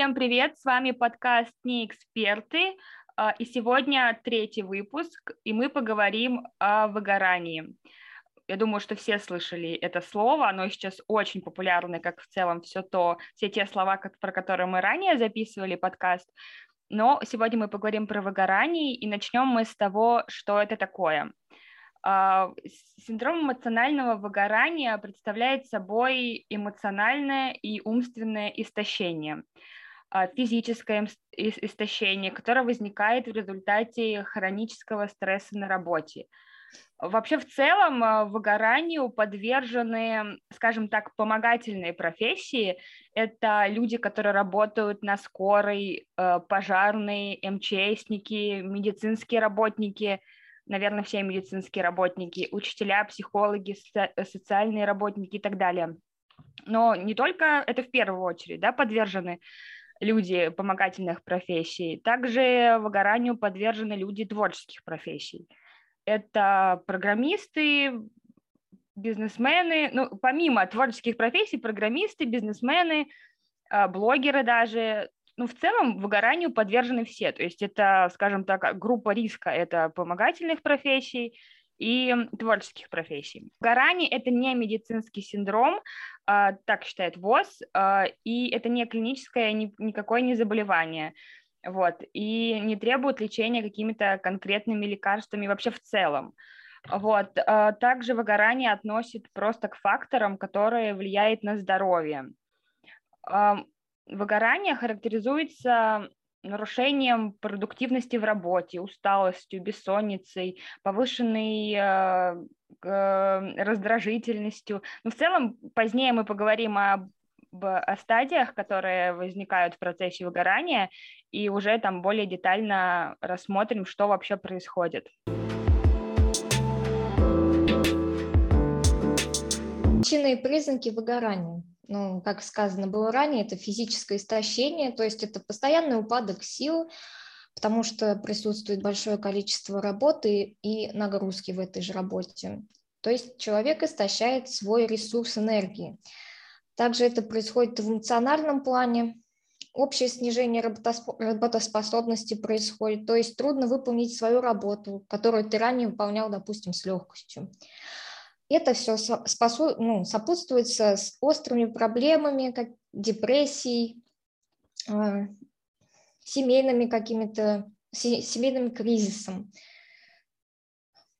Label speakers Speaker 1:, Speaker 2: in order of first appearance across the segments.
Speaker 1: Всем привет, с вами подкаст «Не эксперты», а, и сегодня третий выпуск, и мы поговорим о выгорании. Я думаю, что все слышали это слово, оно сейчас очень популярное, как в целом все то, все те слова, про которые мы ранее записывали подкаст. Но сегодня мы поговорим про выгорание, и начнем мы с того, что это такое. А, синдром эмоционального выгорания представляет собой эмоциональное и умственное истощение, физическое истощение, которое возникает в результате хронического стресса на работе. Вообще в целом а, выгоранию подвержены, скажем так, помогательные профессии. Это люди, которые работают на скорой, пожарные, МЧСники, медицинские работники – наверное, все медицинские работники, учителя, психологи, социальные работники и так далее. Но не только это в первую очередь да, подвержены люди помогательных профессий, также выгоранию подвержены люди творческих профессий. Это программисты, бизнесмены, ну, помимо творческих профессий, программисты, бизнесмены, а, блогеры даже, ну, в целом выгоранию подвержены все. То есть это, скажем так, группа риска, это помогательных профессий и творческих профессий. Выгорание – это не медицинский синдром, так считает ВОЗ, а, и это не клиническое ни, никакое не заболевание. Вот, и не требует лечения какими-то конкретными лекарствами вообще в целом. Вот. А, также выгорание относит просто к факторам, которые влияют на здоровье. Выгорание характеризуется нарушением продуктивности в работе, усталостью, бессонницей, повышенной раздражительностью. Но в целом позднее мы поговорим об о стадиях, которые возникают в процессе выгорания, и уже там более детально рассмотрим, что вообще происходит.
Speaker 2: Причины и признаки выгорания ну, как сказано было ранее, это физическое истощение, то есть это постоянный упадок сил, потому что присутствует большое количество работы и нагрузки в этой же работе. То есть человек истощает свой ресурс энергии. Также это происходит в эмоциональном плане. Общее снижение работоспособности происходит, то есть трудно выполнить свою работу, которую ты ранее выполнял, допустим, с легкостью. Это все способ, ну, сопутствуется с острыми проблемами, как депрессией, э, семейными какими-то, семейным кризисом.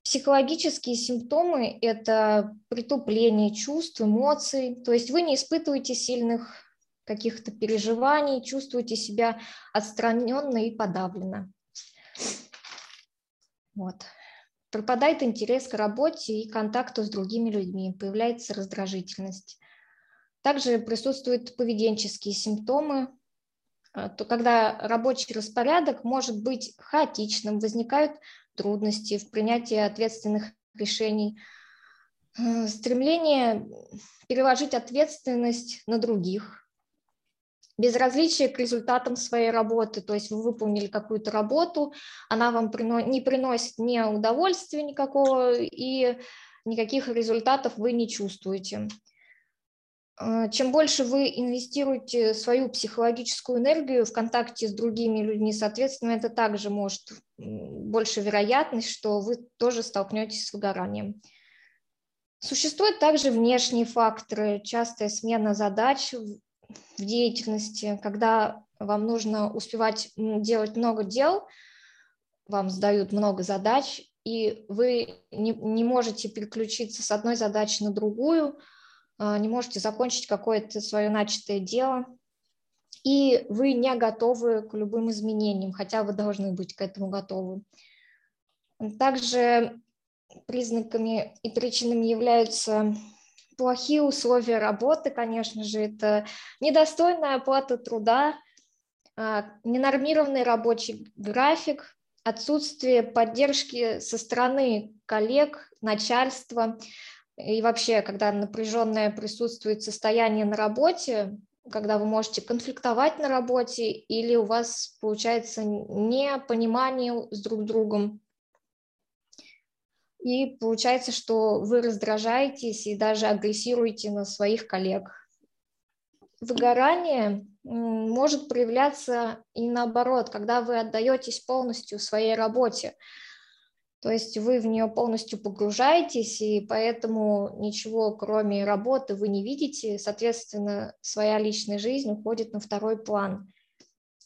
Speaker 2: Психологические симптомы – это притупление чувств, эмоций, то есть вы не испытываете сильных каких-то переживаний, чувствуете себя отстраненно и подавленно. Вот пропадает интерес к работе и контакту с другими людьми, появляется раздражительность. Также присутствуют поведенческие симптомы, то когда рабочий распорядок может быть хаотичным, возникают трудности в принятии ответственных решений, э, стремление переложить ответственность на других, безразличие к результатам своей работы, то есть вы выполнили какую-то работу, она вам не приносит ни удовольствия никакого, и никаких результатов вы не чувствуете. А, чем больше вы инвестируете свою психологическую энергию в контакте с другими людьми, соответственно, это также может больше вероятность, что вы тоже столкнетесь с выгоранием. Существуют также внешние факторы, частая смена задач в деятельности, когда вам нужно успевать делать много дел, вам сдают много задач, и вы не, не можете переключиться с одной задачи на другую, не можете закончить какое-то свое начатое дело, и вы не готовы к любым изменениям, хотя вы должны быть к этому готовы. Также признаками и причинами являются плохие условия работы, конечно же, это недостойная оплата труда, а, ненормированный рабочий график, отсутствие поддержки со стороны коллег, начальства и вообще, когда напряженное присутствует состояние на работе, когда вы можете конфликтовать на работе или у вас получается непонимание с друг другом, и получается, что вы раздражаетесь и даже агрессируете на своих коллег. Выгорание может проявляться и наоборот, когда вы отдаетесь полностью своей работе. То есть вы в нее полностью погружаетесь, и поэтому ничего кроме работы вы не видите, соответственно, своя личная жизнь уходит на второй план.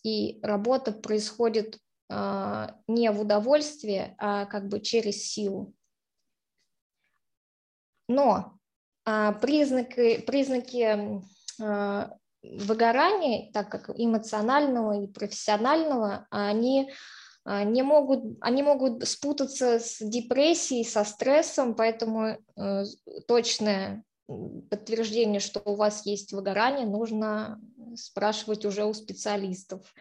Speaker 2: И работа происходит э, не в удовольствие, а как бы через силу. Но э, признаки, признаки э, выгорания, так как эмоционального и профессионального, они не могут, они могут спутаться с депрессией, со стрессом, поэтому э, точное подтверждение, что у вас есть выгорание, нужно спрашивать уже у специалистов,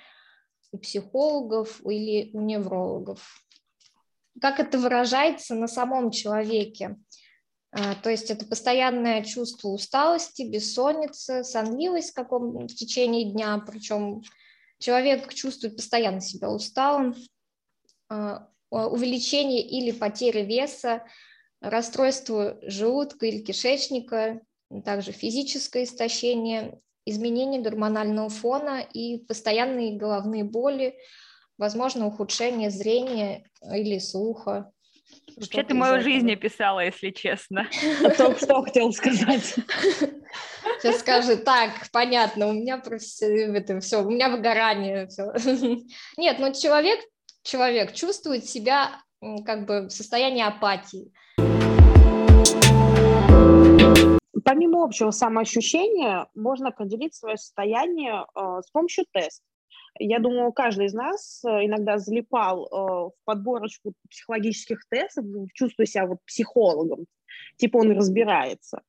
Speaker 2: у психологов или у неврологов. Как это выражается на самом человеке? А, то есть это постоянное чувство усталости, бессонницы, сонливость в, каком, в течение дня, причем человек чувствует постоянно себя усталым, а, увеличение или потеря веса, расстройство желудка или кишечника, также физическое истощение, изменение гормонального фона и постоянные головные боли, возможно, ухудшение зрения или слуха.
Speaker 1: Вообще ты мою жизнь описала, если честно.
Speaker 3: А то что хотел сказать?
Speaker 2: Сейчас скажет, так, понятно, у меня это все, у меня выгорание. Все. Нет, ну человек, человек чувствует себя как бы в состоянии апатии.
Speaker 3: Помимо общего самоощущения, можно определить свое состояние э, с помощью теста. Я думаю, каждый из нас э, иногда залипал э, в подборочку психологических тестов, чувствуя себя вот психологом, типа он разбирается.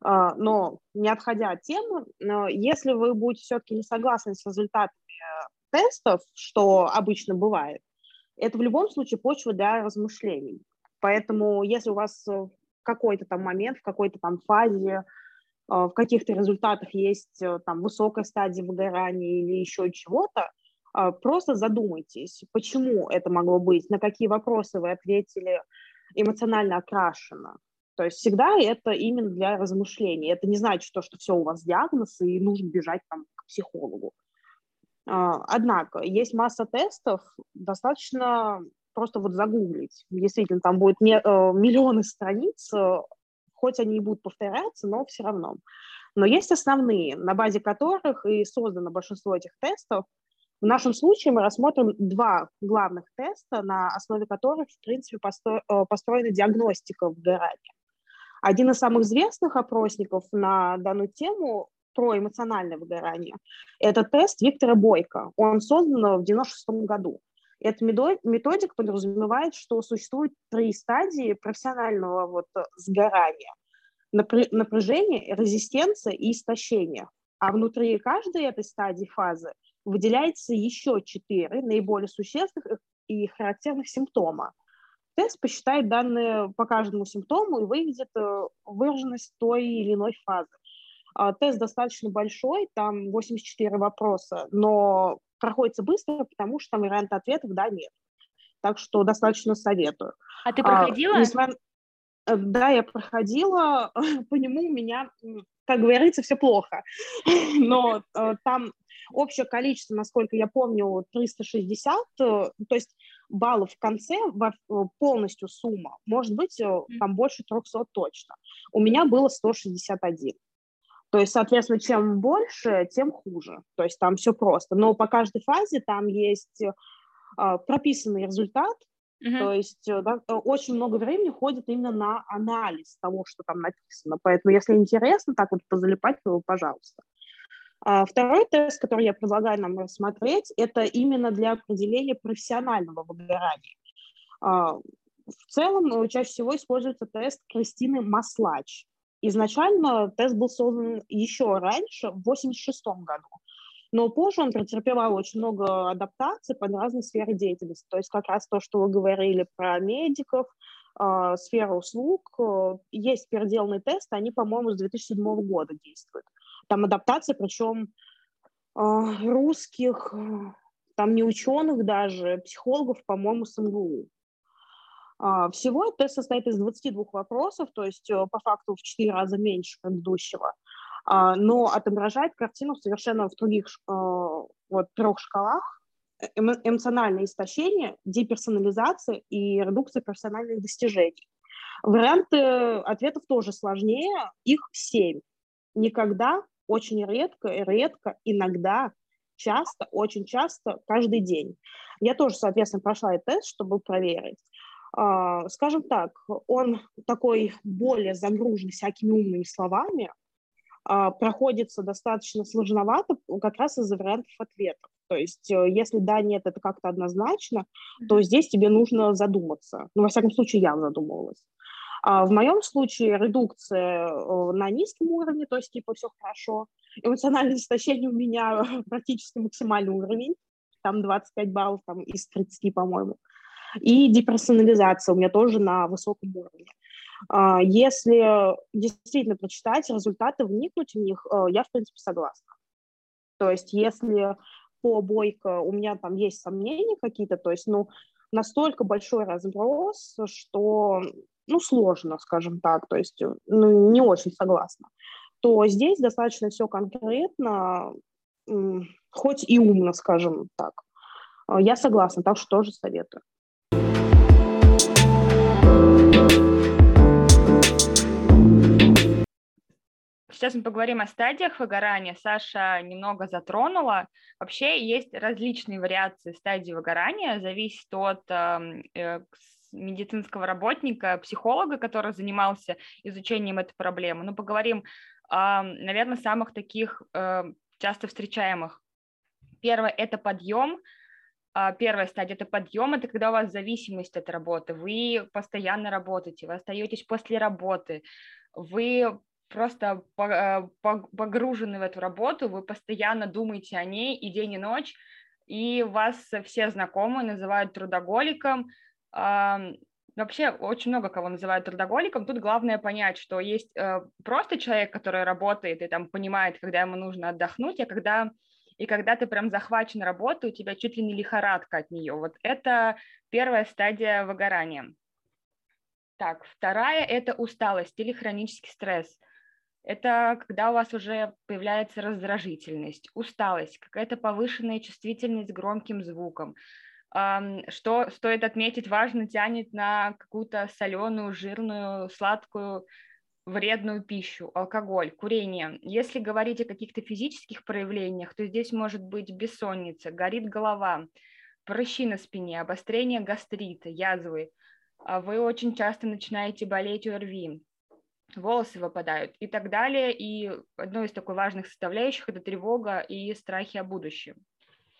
Speaker 3: А, но не отходя от темы, если вы будете все-таки не согласны с результатами тестов, что обычно бывает, это в любом случае почва для размышлений. Поэтому если у вас в какой-то там момент, в какой-то там фазе а, в каких-то результатах есть э, там высокая стадия выгорания или еще чего-то, просто задумайтесь, почему это могло быть, на какие вопросы вы ответили эмоционально окрашенно. То есть всегда это именно для размышлений. Это не значит, что, что все у вас диагноз и нужно бежать там, к психологу. А, однако есть масса тестов, достаточно просто вот загуглить. Действительно, там будет э, миллионы страниц э, хоть они и будут повторяться, но все равно. Но есть основные, на базе которых и создано большинство этих тестов. В нашем случае мы рассмотрим два главных теста, на основе которых, в принципе, постро... Э, построена диагностика выгорания. Один из самых известных опросников на данную тему про эмоциональное выгорание – это тест Виктора Бойко. Он создан в 1996 году. Эта методика подразумевает, что существует три стадии профессионального вот сгорания. Напряжение, резистенция и истощение. А внутри каждой этой стадии фазы выделяется еще четыре наиболее существенных и характерных симптома. Тест посчитает данные по каждому симптому и выведет э, выраженность той или иной фазы. А, тест достаточно большой, там 84 вопроса, но проходится быстро, потому что там варианта ответов да, нет. Так что достаточно советую.
Speaker 1: А ты проходила? А, несмотря...
Speaker 3: Э, да, я проходила, по нему у меня, как говорится, все плохо. Но э, там общее количество, насколько я помню, 360, э, то есть баллов в конце, полностью сумма, может быть, там больше 300 точно. У меня было 161. То есть, соответственно, чем больше, тем хуже. То есть там все просто. Но по каждой фазе там есть э, прописанный результат, Uh-huh. То есть э, да, очень много времени ходит именно на анализ того, что там написано. Поэтому, если интересно, так вот позалипать, то пожалуйста. А второй тест, который я предлагаю нам рассмотреть, это именно для определения профессионального выгорания. А, в целом, э, чаще всего используется тест Кристины Маслач. Изначально тест был создан еще раньше, в 1986 году, но позже он претерпевал очень много адаптаций под разные сферы деятельности. То есть как раз то, что вы говорили про медиков, э, сфера услуг. Э, есть переделанный тест, они, по-моему, с 2007 года действуют. Там адаптации, причем э, русских, там не ученых даже, психологов, по-моему, с МГУ. А, всего тест состоит из 22 вопросов, то есть э, по факту в 4 раза меньше предыдущего. а, но отображает картину совершенно в других вот трех шкалах. Эмоциональное истощение, деперсонализация и редукция профессиональных достижений. Варианты ответов тоже сложнее, их семь. Никогда, очень редко, редко, иногда, часто, очень часто, каждый день. Я тоже, соответственно, прошла этот тест, чтобы проверить. А, скажем так, он такой более загружен всякими умными словами, а, проходится достаточно сложновато как раз из-за вариантов ответов. То есть э, если да, нет, это как-то однозначно, то здесь тебе нужно задуматься. Ну, во всяком случае, я задумывалась. А в моем случае редукция э, на низком уровне, то есть типа все хорошо. Эмоциональное истощение у меня практически максимальный уровень, там 25 баллов там, из 30, по-моему. И деперсонализация у меня тоже на высоком уровне. А, если действительно прочитать результаты, вникнуть в них, э, я, в принципе, согласна. То есть если по Бойко у меня там есть сомнения какие-то, то есть, ну, настолько большой разброс, что ну, сложно, скажем так, то есть, ну, не очень согласна, то здесь достаточно все конкретно, хоть и умно, скажем так. Я согласна, так что тоже советую.
Speaker 1: Сейчас мы поговорим о стадиях выгорания. Саша немного затронула. Вообще есть различные вариации стадии выгорания, зависит от эм, э, медицинского работника, психолога, который занимался изучением этой проблемы. Ну, поговорим, наверное, самых таких э, часто встречаемых. Первое – это подъем. А, первая стадия – это подъем, это когда у вас зависимость от работы, вы постоянно работаете, вы остаетесь после работы, вы просто э, погружены в эту работу, вы постоянно думаете о ней и день, и ночь, и вас все знакомые называют трудоголиком, Вообще очень много кого называют трудоголиком. Тут главное понять, что есть э, просто человек, который работает и там понимает, когда ему нужно отдохнуть, а когда и когда ты прям захвачен работой, у тебя чуть ли не лихорадка от нее. Вот это первая стадия выгорания. Так, вторая – это усталость или хронический стресс. Это когда у вас уже появляется раздражительность, усталость, какая-то повышенная чувствительность к громким звукам, что стоит отметить, важно тянет на какую-то соленую, жирную, сладкую, вредную пищу, алкоголь, курение. Если говорить о каких-то физических проявлениях, то здесь может быть бессонница, горит голова, прыщи на спине, обострение гастрита, язвы. А вы очень часто начинаете болеть ОРВИ, волосы выпадают и так далее. И одной из такой важных составляющих – это тревога и страхи о будущем.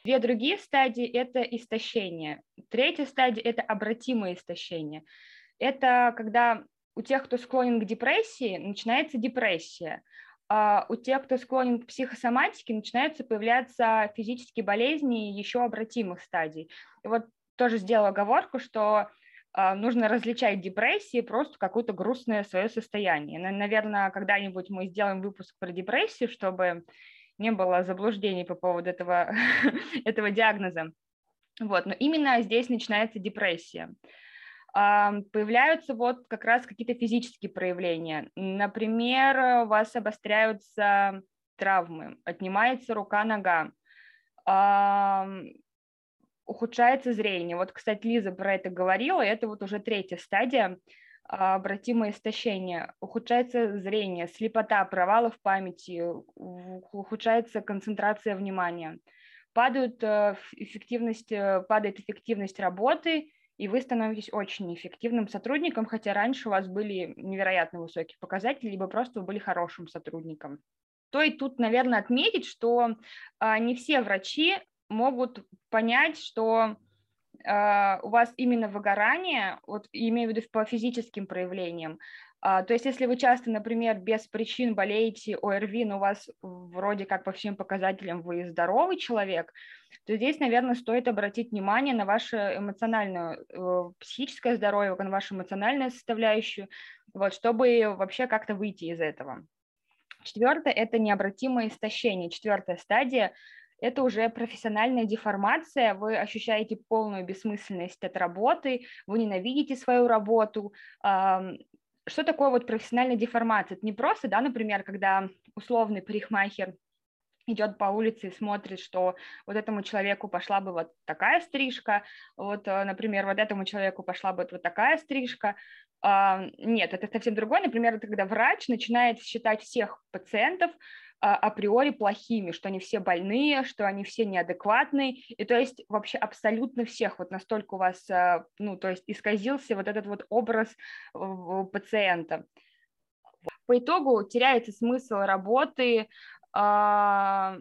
Speaker 1: Две другие стадии – это истощение. Третья стадия – это обратимое истощение. Это когда у тех, кто склонен к депрессии, начинается депрессия. А у тех, кто склонен к психосоматике, начинаются появляться физические болезни еще обратимых стадий. И вот тоже сделала оговорку, что а, нужно различать депрессии просто какое-то грустное свое состояние. Наверное, когда-нибудь мы сделаем выпуск про депрессию, чтобы не было заблуждений по поводу этого, этого диагноза. Вот, но именно здесь начинается депрессия. Появляются вот как раз какие-то физические проявления. Например, у вас обостряются травмы, отнимается рука-нога, ухудшается зрение. Вот, кстати, Лиза про это говорила, и это вот уже третья стадия а, обратимое истощение, ухудшается зрение, слепота, провалы в памяти, ухудшается концентрация внимания, падают э, эффективность, э, падает эффективность работы, и вы становитесь очень эффективным сотрудником, хотя раньше у вас были невероятно высокие показатели, либо просто вы были хорошим сотрудником. То и тут, наверное, отметить, что а, не все врачи могут понять, что а, у вас именно выгорание, вот имею в виду по физическим проявлениям, то есть если вы часто, например, без причин болеете ОРВИ, но у вас вроде как по всем показателям вы здоровый человек, то здесь, наверное, стоит обратить внимание на ваше эмоциональное, э, психическое здоровье, на вашу эмоциональную составляющую, вот, чтобы вообще как-то выйти из этого. Четвертое – это необратимое истощение. Четвертая стадия это уже профессиональная деформация, вы ощущаете полную бессмысленность от работы, вы ненавидите свою работу, что такое вот профессиональная деформация? Это не просто, да, например, когда условный парикмахер идет по улице и смотрит, что вот этому человеку пошла бы вот такая стрижка, вот, э, например, вот этому человеку пошла бы вот такая стрижка. А, нет, это совсем другое. Например, это когда врач начинает считать всех пациентов априори плохими, что они все больные, что они все неадекватные, и то есть вообще абсолютно всех, вот настолько у вас, а, ну, то есть исказился вот этот вот образ пациента. По итогу теряется смысл работы, а,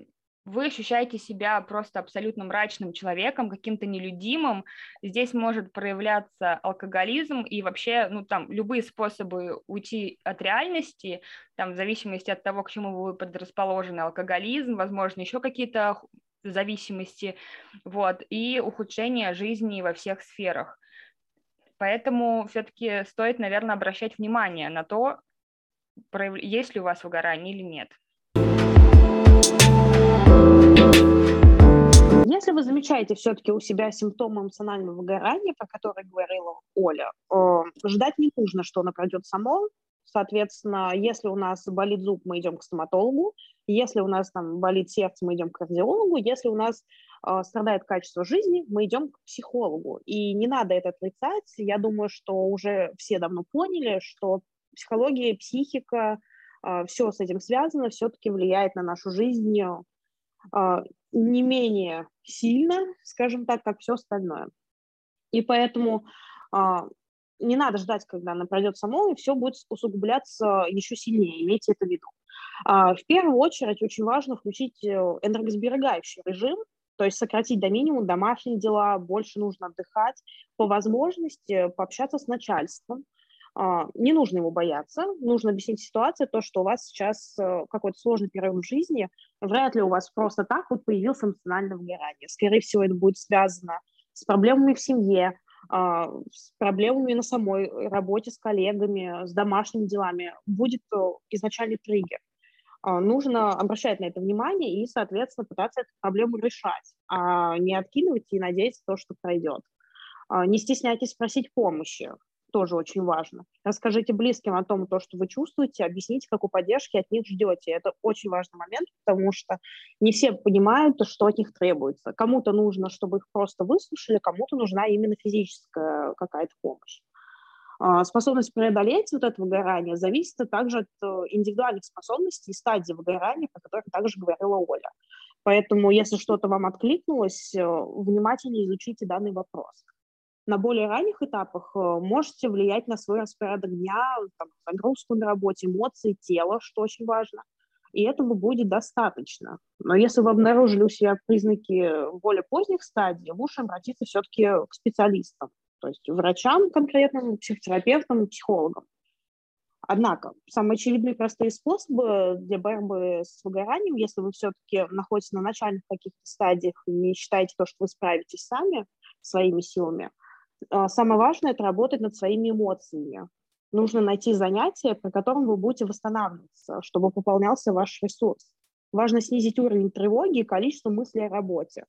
Speaker 1: вы ощущаете себя просто абсолютно мрачным человеком, каким-то нелюдимым. Здесь может проявляться алкоголизм и вообще, ну, там, любые способы уйти от реальности, там, в зависимости от того, к чему вы предрасположены, алкоголизм, возможно, еще какие-то зависимости, вот, и ухудшение жизни во всех сферах. Поэтому все-таки стоит, наверное, обращать внимание на то, есть ли у вас выгорание или нет.
Speaker 3: Если вы замечаете все-таки у себя симптомы эмоционального выгорания, про которые говорила Оля, э, ждать не нужно, что оно пройдет само. Соответственно, если у нас болит зуб, мы идем к стоматологу. Если у нас там болит сердце, мы идем к кардиологу. Если у нас э, страдает качество жизни, мы идем к психологу. И не надо это отрицать. Я думаю, что уже все давно поняли, что психология, психика, э, все с этим связано, все-таки влияет на нашу жизнь э, не менее сильно, скажем так, как все остальное. И поэтому а, не надо ждать, когда она пройдет само, и все будет усугубляться еще сильнее, имейте это в виду. А, в первую очередь очень важно включить э, энергосберегающий режим, то есть сократить до минимума домашние дела, больше нужно отдыхать, по возможности пообщаться с начальством, а, не нужно его бояться, нужно объяснить ситуацию, то, что у вас сейчас э, какой-то сложный период в жизни, вряд ли у вас просто так вот появилось эмоциональное выгорание. Скорее всего, это будет связано с проблемами в семье, а, с проблемами на самой работе с коллегами, с домашними делами. Будет э, изначальный триггер. А, нужно обращать на это внимание и, соответственно, пытаться эту проблему решать, а не откидывать и надеяться то, что пройдет. Не стесняйтесь спросить помощи тоже очень важно. Расскажите близким о том, то, что вы чувствуете, объясните, какой поддержки от них ждете. Это очень важный момент, потому что не все понимают, что от них требуется. Кому-то нужно, чтобы их просто выслушали, кому-то нужна именно физическая какая-то помощь. А, способность преодолеть вот это выгорание зависит также от э, индивидуальных способностей и стадии выгорания, про которые также говорила Оля. Поэтому, если что-то вам откликнулось, э, внимательно изучите данный вопрос на более ранних этапах э, можете влиять на свой распорядок дня, там, загрузку на работе, эмоции, тело, что очень важно. И этого будет достаточно. Но если вы обнаружили у себя признаки более поздних стадий, лучше обратиться все-таки к специалистам, то есть врачам конкретным, психотерапевтам, психологам. Однако, самые очевидные и простые способы для борьбы с выгоранием, если вы все-таки находитесь на начальных каких-то стадиях и не считаете то, что вы справитесь сами своими силами – самое важное – это работать над своими эмоциями. Нужно найти занятие, при котором вы будете восстанавливаться, чтобы пополнялся ваш ресурс. Важно снизить уровень тревоги и количество мыслей о работе.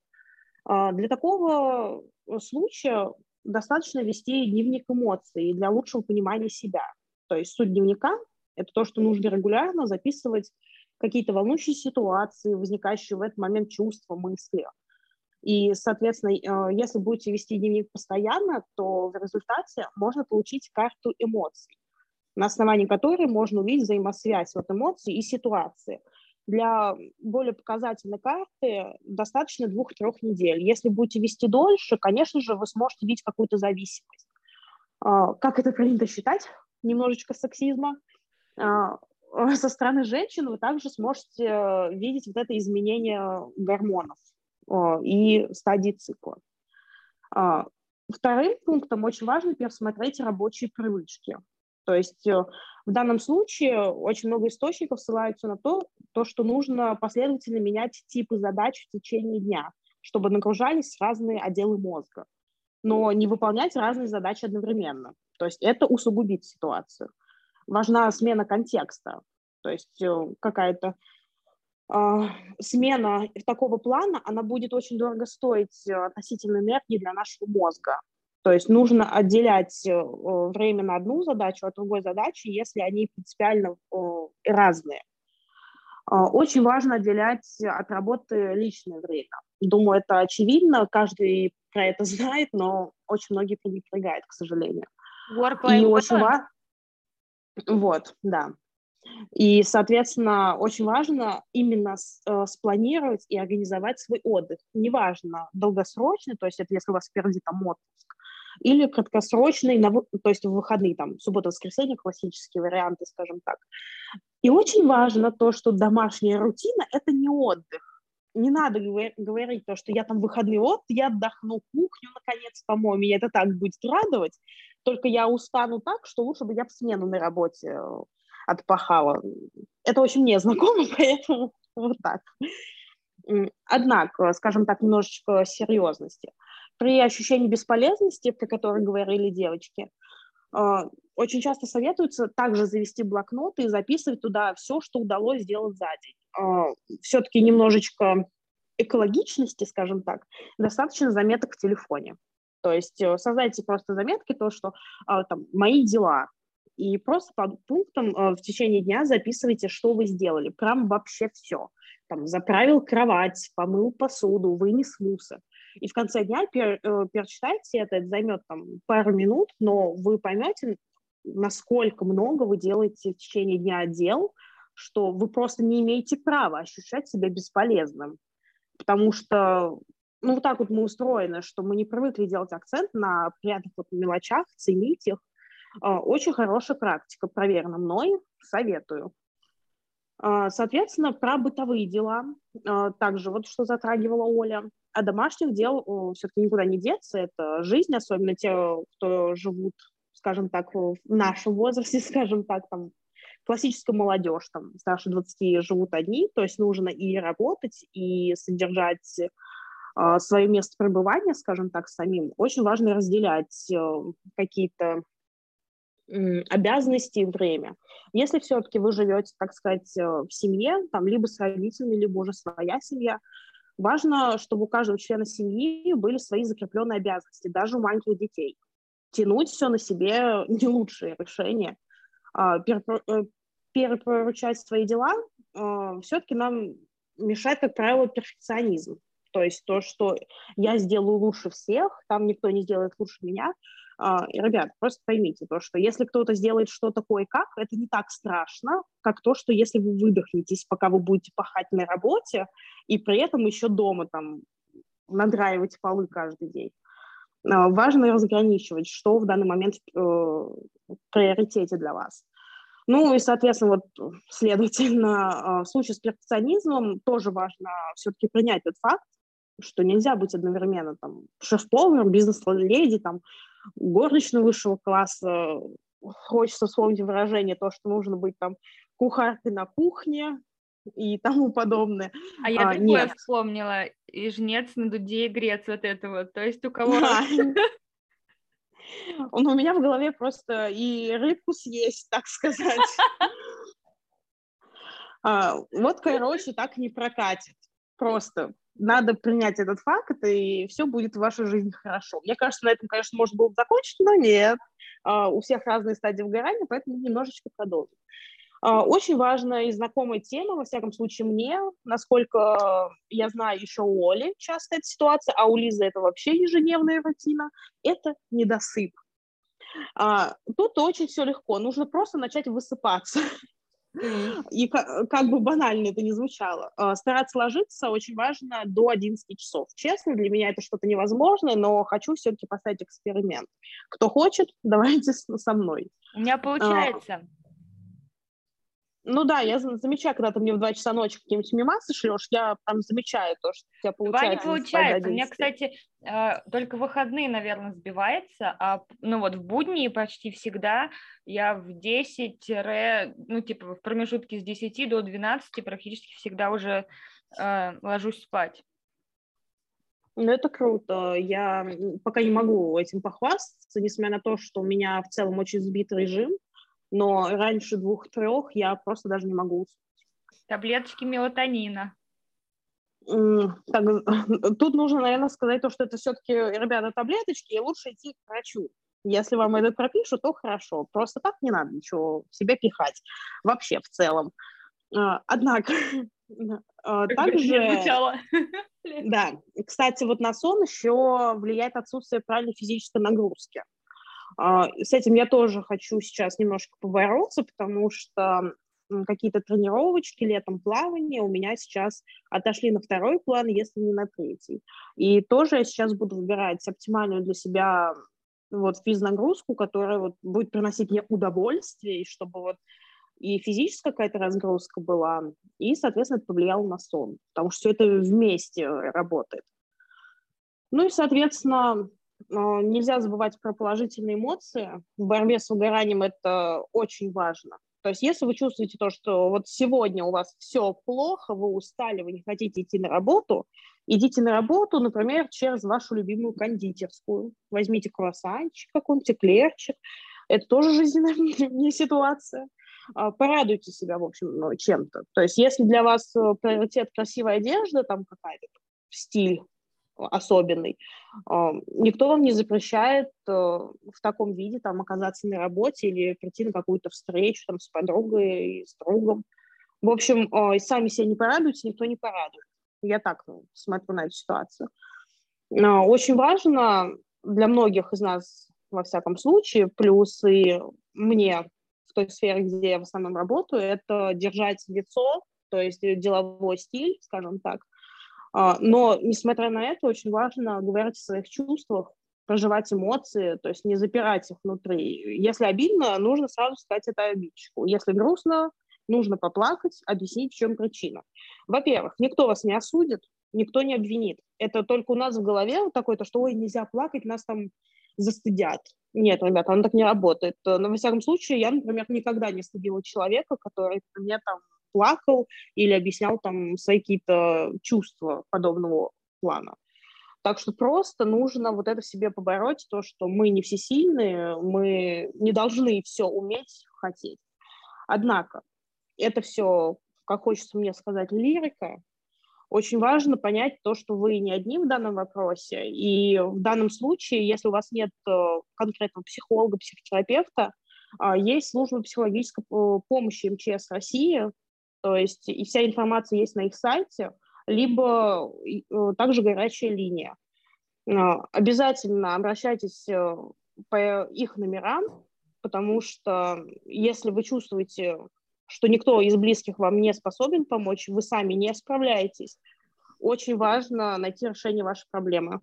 Speaker 3: А, для такого случая достаточно вести дневник эмоций для лучшего понимания себя. То есть суть дневника – это то, что нужно регулярно записывать какие-то волнующие ситуации, возникающие в этот момент чувства, мысли – и, соответственно, э, если будете вести дневник постоянно, то в результате можно получить карту эмоций, на основании которой можно увидеть взаимосвязь вот эмоций и ситуации. Для более показательной карты достаточно двух-трех недель. Если будете вести дольше, конечно же, вы сможете видеть какую-то зависимость. А, как это принято считать? Немножечко сексизма. А, со стороны женщин вы также сможете э, видеть вот это изменение гормонов и стадии цикла. А, вторым пунктом очень важно пересмотреть рабочие привычки. То есть э, в данном случае очень много источников ссылаются на то, то, что нужно последовательно менять типы задач в течение дня, чтобы нагружались разные отделы мозга, но не выполнять разные задачи одновременно. То есть это усугубит ситуацию. Важна смена контекста, то есть э, какая-то а, смена такого плана, она будет очень дорого стоить э, относительно энергии для нашего мозга. То есть нужно отделять э, время на одну задачу от другой задачи, если они принципиально разные. А, очень важно отделять от работы личное время. Думаю, это очевидно, каждый про это знает, но очень многие пренебрегают, к сожалению.
Speaker 1: Work-life
Speaker 3: И очень важно... Вот, да. И, соответственно, очень важно именно э, спланировать и организовать свой отдых. Неважно, долгосрочный, то есть это если у вас впереди там отпуск, или краткосрочный, то есть в выходные, там, суббота-воскресенье, классические варианты, скажем так. И очень важно то, что домашняя рутина – это не отдых. Не надо говорить то, что я там выходный от, я отдохну, кухню, наконец, по-моему, меня это так будет радовать, только я устану так, что лучше бы я в смену на работе э, отпахала. Это очень мне знакомо, поэтому вот так. Однако, скажем так, немножечко серьезности. При ощущении бесполезности, про которые говорили девочки, а, очень часто советуется также завести блокнот и записывать туда все, что удалось сделать за день. А, Все-таки немножечко экологичности, скажем так, достаточно заметок в телефоне. То есть э, создайте просто заметки, то, что а, там мои дела, и просто по пунктам э, в течение дня записывайте, что вы сделали. Прям вообще все. Там, заправил кровать, помыл посуду, вынес мусор. И в конце дня пер, э, перечитайте это, это займет там пару минут, но вы поймете, насколько много вы делаете в течение дня дел, что вы просто не имеете права ощущать себя бесполезным. Потому что, ну, вот так вот мы устроены, что мы не привыкли делать акцент на приятных вот мелочах, ценить их, очень хорошая практика, проверена мной, советую. А, соответственно, про бытовые дела, а, также вот что затрагивала Оля, а домашних дел все-таки никуда не деться, это жизнь, особенно те, кто живут, скажем так, в нашем возрасте, скажем так, там, классическая молодежь, там, старше 20 живут одни, то есть нужно и работать, и содержать свое место пребывания, скажем так, самим. Очень важно разделять э, какие-то обязанности и время. Если все-таки вы живете, так сказать, э, в семье, там, либо с родителями, либо уже своя семья, важно, чтобы у каждого члена семьи были свои закрепленные обязанности, даже у маленьких детей. Тянуть все на себе – не лучшее решение. А, э, перепоручать свои дела э, все-таки нам мешает, как правило, перфекционизм. То есть то, что я сделаю лучше всех, там никто не сделает лучше меня – и, ребят, просто поймите то, что если кто-то сделает что-то кое-как, это не так страшно, как то, что если вы выдохнетесь, пока вы будете пахать на работе, и при этом еще дома там надраивать полы каждый день. А, важно разграничивать, что в данный момент э, в приоритете для вас. Ну и, соответственно, вот, следовательно, а, в случае с перфекционизмом тоже важно все-таки принять этот факт, что нельзя быть одновременно там шеф-поваром, бизнес-леди, там, горничную высшего класса, хочется вспомнить выражение, то, что нужно быть там кухаркой на кухне и тому подобное.
Speaker 1: А я а, другое нет. вспомнила, и жнец на дуде и грец вот этого, то есть у кого...
Speaker 3: Он у меня в голове просто и рыбку съесть, так сказать. А, вот, короче, так не прокатит. Просто надо принять этот факт, и все будет в вашей жизни хорошо. Мне кажется, на этом, конечно, можно было бы закончить, но нет. Uh, у всех разные стадии выгорания, поэтому немножечко продолжим. Uh, очень важная и знакомая тема, во всяком случае мне, насколько я знаю, еще у Оли часто эта ситуация, а у Лизы это вообще ежедневная рутина, это недосып. Uh, тут очень все легко, нужно просто начать высыпаться. И как, как бы банально это не звучало, а, стараться ложиться очень важно до 11 часов. Честно, для меня это что-то невозможное, но хочу все-таки поставить эксперимент. Кто хочет, давайте со мной.
Speaker 1: У меня получается.
Speaker 3: Ну да, я замечаю, когда ты мне в 2 часа ночи какие-нибудь мемасы шлешь, я прям замечаю то, что у тебя получается.
Speaker 1: Два не получается. У меня, кстати, а, только выходные, наверное, сбивается, а ну вот в будни почти всегда я в 10, ну типа в промежутке с 10 до 12 практически всегда уже э, ложусь спать.
Speaker 3: Ну, это круто. Я пока не могу этим похвастаться, несмотря на то, что у меня в целом очень сбитый режим но раньше двух-трех я просто даже не могу уснуть.
Speaker 1: Таблеточки мелатонина.
Speaker 3: так, тут нужно, наверное, сказать то, что это все-таки, ребята, таблеточки, и лучше идти к врачу. Если вам это пропишут, то хорошо. Просто так не надо ничего в себя пихать. Вообще в целом. А, однако, а, также... Да, кстати, вот на сон еще влияет отсутствие правильной физической нагрузки. А, с этим я тоже хочу сейчас немножко побороться, потому что какие-то тренировочки, летом плавание у меня сейчас отошли на второй план, если не на третий. И тоже я сейчас буду выбирать оптимальную для себя вот физнагрузку, которая вот будет приносить мне удовольствие, и чтобы вот и физическая какая-то разгрузка была, и, соответственно, это повлияло на сон, потому что все это вместе работает. Ну и, соответственно, нельзя забывать про положительные эмоции. В борьбе с выгоранием это очень важно. То есть если вы чувствуете то, что вот сегодня у вас все плохо, вы устали, вы не хотите идти на работу, идите на работу, например, через вашу любимую кондитерскую. Возьмите круассанчик какой-нибудь, эклерчик. Это тоже жизненная ситуация. А, порадуйте себя, в общем, чем-то. То есть если для вас э, приоритет красивая одежда, там какая-то стиль, особенный. А, никто вам не запрещает э, в таком виде там оказаться на работе или прийти на какую-то встречу там с подругой и с другом. В общем, а, сами себя не порадуйте, никто не порадует. Я так ну, смотрю на эту ситуацию. А, очень важно для многих из нас, во всяком случае, плюс и мне в той сфере, где я в основном работаю, это держать лицо, то есть деловой стиль, скажем так, но, несмотря на это, очень важно говорить о своих чувствах, проживать эмоции, то есть не запирать их внутри. Если обидно, нужно сразу сказать это обидчику. Если грустно, нужно поплакать, объяснить, в чем причина. Во-первых, никто вас не осудит, никто не обвинит. Это только у нас в голове вот такое, то, что, ой, нельзя плакать, нас там застыдят. Нет, ребята, оно так не работает. Но, во всяком случае, я, например, никогда не стыдила человека, который мне там плакал или объяснял там свои какие-то чувства подобного плана. Так что просто нужно вот это в себе побороть, то, что мы не всесильные, мы не должны все уметь хотеть. Однако это все, как хочется мне сказать, лирика. Очень важно понять то, что вы не одни в данном вопросе. И в данном случае, если у вас нет э, конкретного психолога, психотерапевта, а, есть служба психологической э, помощи МЧС России, то есть и вся информация есть на их сайте, либо э, также горячая линия. А, обязательно обращайтесь э, по их номерам, потому что если вы чувствуете, что никто из близких вам не способен помочь, вы сами не справляетесь, очень важно найти решение вашей проблемы.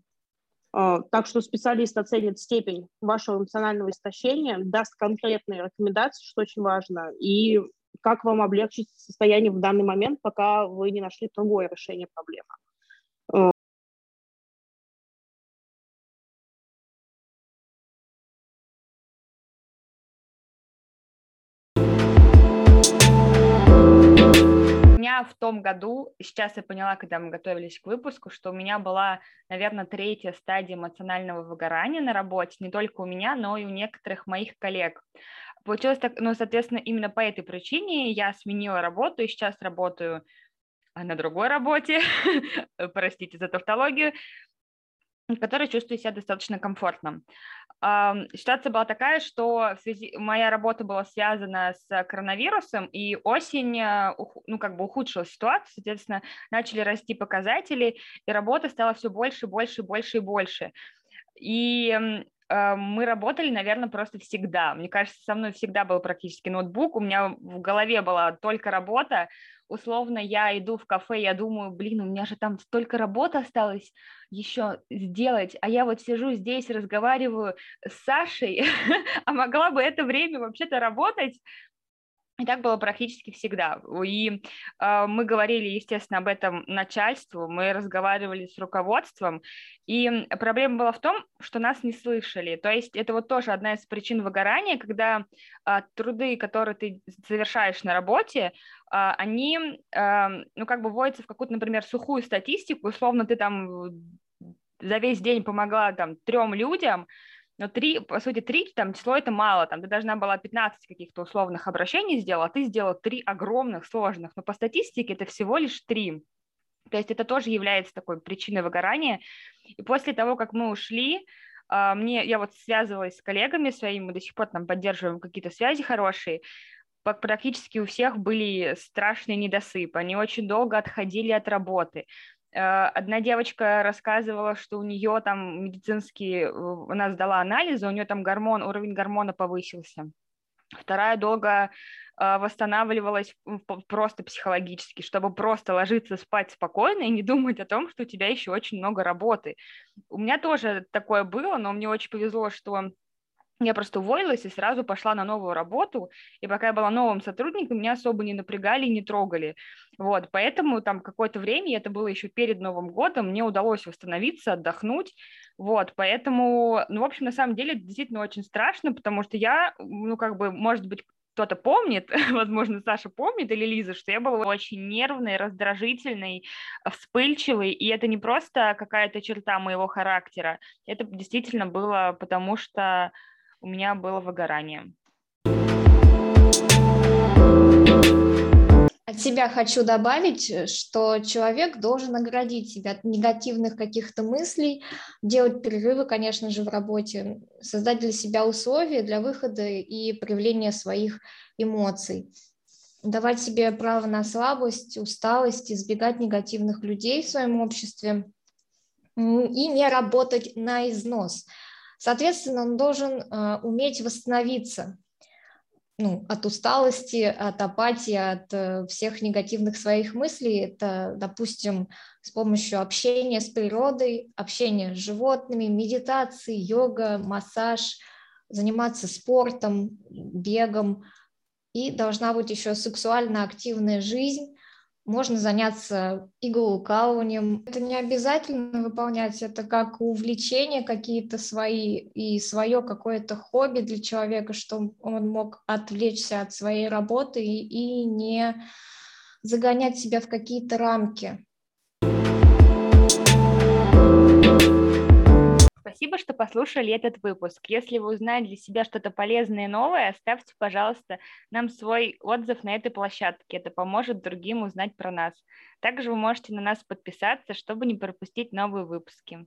Speaker 3: А, так что специалист оценит степень вашего эмоционального истощения, даст конкретные рекомендации, что очень важно, и как вам облегчить состояние в данный момент, пока вы не нашли другое решение проблемы.
Speaker 1: В том году, сейчас я поняла, когда мы готовились к выпуску, что у меня была, наверное, третья стадия эмоционального выгорания на работе, не только у меня, но и у некоторых моих коллег. Получилось так, ну, соответственно, именно по этой причине я сменила работу и сейчас работаю а, на другой работе, простите за тавтологию, в которой чувствую себя достаточно комфортно. Ситуация была такая, что в связи, моя работа была связана с коронавирусом, и осень а, ну, как бы ухудшила ситуацию, соответственно, начали расти показатели, и работа стала все больше, больше, больше и больше. И Э, мы работали, наверное, просто всегда. Мне кажется, со мной всегда был практически ноутбук, у меня в голове была только работа. Условно, я иду в кафе, я думаю, блин, у меня же там столько работы осталось еще сделать, а я вот сижу здесь, разговариваю с Сашей, а могла бы это время вообще-то работать, и так было практически всегда. И э, мы говорили, естественно, об этом начальству, мы разговаривали с руководством, и проблема была в том, что нас не слышали. То есть это вот тоже одна из причин выгорания, когда э, труды, которые ты завершаешь на работе, они, э, ну, как бы вводятся в какую-то, например, сухую статистику, условно ты там за весь день помогла там трем людям, но три, по сути, три там число это мало, там ты должна была 15 каких-то условных обращений сделать, а ты сделала три огромных, сложных, но по статистике это всего лишь три. То есть это тоже является такой причиной выгорания. И после того, как мы ушли, а, мне, я вот связывалась с коллегами своими, мы до сих пор там поддерживаем какие-то связи хорошие, практически у всех были страшные недосыпы, они очень долго отходили от работы. А, одна девочка рассказывала, что у нее там медицинские, она сдала анализы, у нее там гормон, уровень гормона повысился. Вторая долго а, восстанавливалась просто психологически, чтобы просто ложиться спать спокойно и не думать о том, что у тебя еще очень много работы. У меня тоже такое было, но мне очень повезло, что я просто уволилась и сразу пошла на новую работу, и пока я была новым сотрудником, меня особо не напрягали и не трогали. Вот, поэтому там какое-то время, это было еще перед Новым годом, мне удалось восстановиться, отдохнуть, вот, поэтому, ну, в общем, на самом деле, действительно очень страшно, потому что я, ну, как бы, может быть, кто-то помнит, возможно, Саша помнит или Лиза, что я была очень нервной, раздражительной, вспыльчивой, и это не просто какая-то черта моего характера, это действительно было потому, что у меня было выгорание.
Speaker 2: От себя хочу добавить, что человек должен оградить себя от негативных каких-то мыслей, делать перерывы, конечно же, в работе, создать для себя условия для выхода и проявления своих эмоций, давать себе право на слабость, усталость, избегать негативных людей в своем обществе и не работать на износ. Соответственно, он должен э, уметь восстановиться ну, от усталости, от апатии, от э, всех негативных своих мыслей. Это, допустим, с помощью общения с природой, общения с животными, медитации, йога, массаж, заниматься спортом, бегом. И должна быть еще сексуально активная жизнь, можно заняться иглоукалыванием. Это не обязательно выполнять, это как увлечения какие-то свои и свое какое-то хобби для человека, чтобы он мог отвлечься от своей работы и, и не загонять себя в какие-то рамки.
Speaker 1: Спасибо, что послушали этот выпуск. Если вы узнали для себя что-то полезное и новое, оставьте, пожалуйста, нам свой отзыв на этой площадке. Это поможет другим узнать про нас. Также вы можете на нас подписаться, чтобы не пропустить новые выпуски.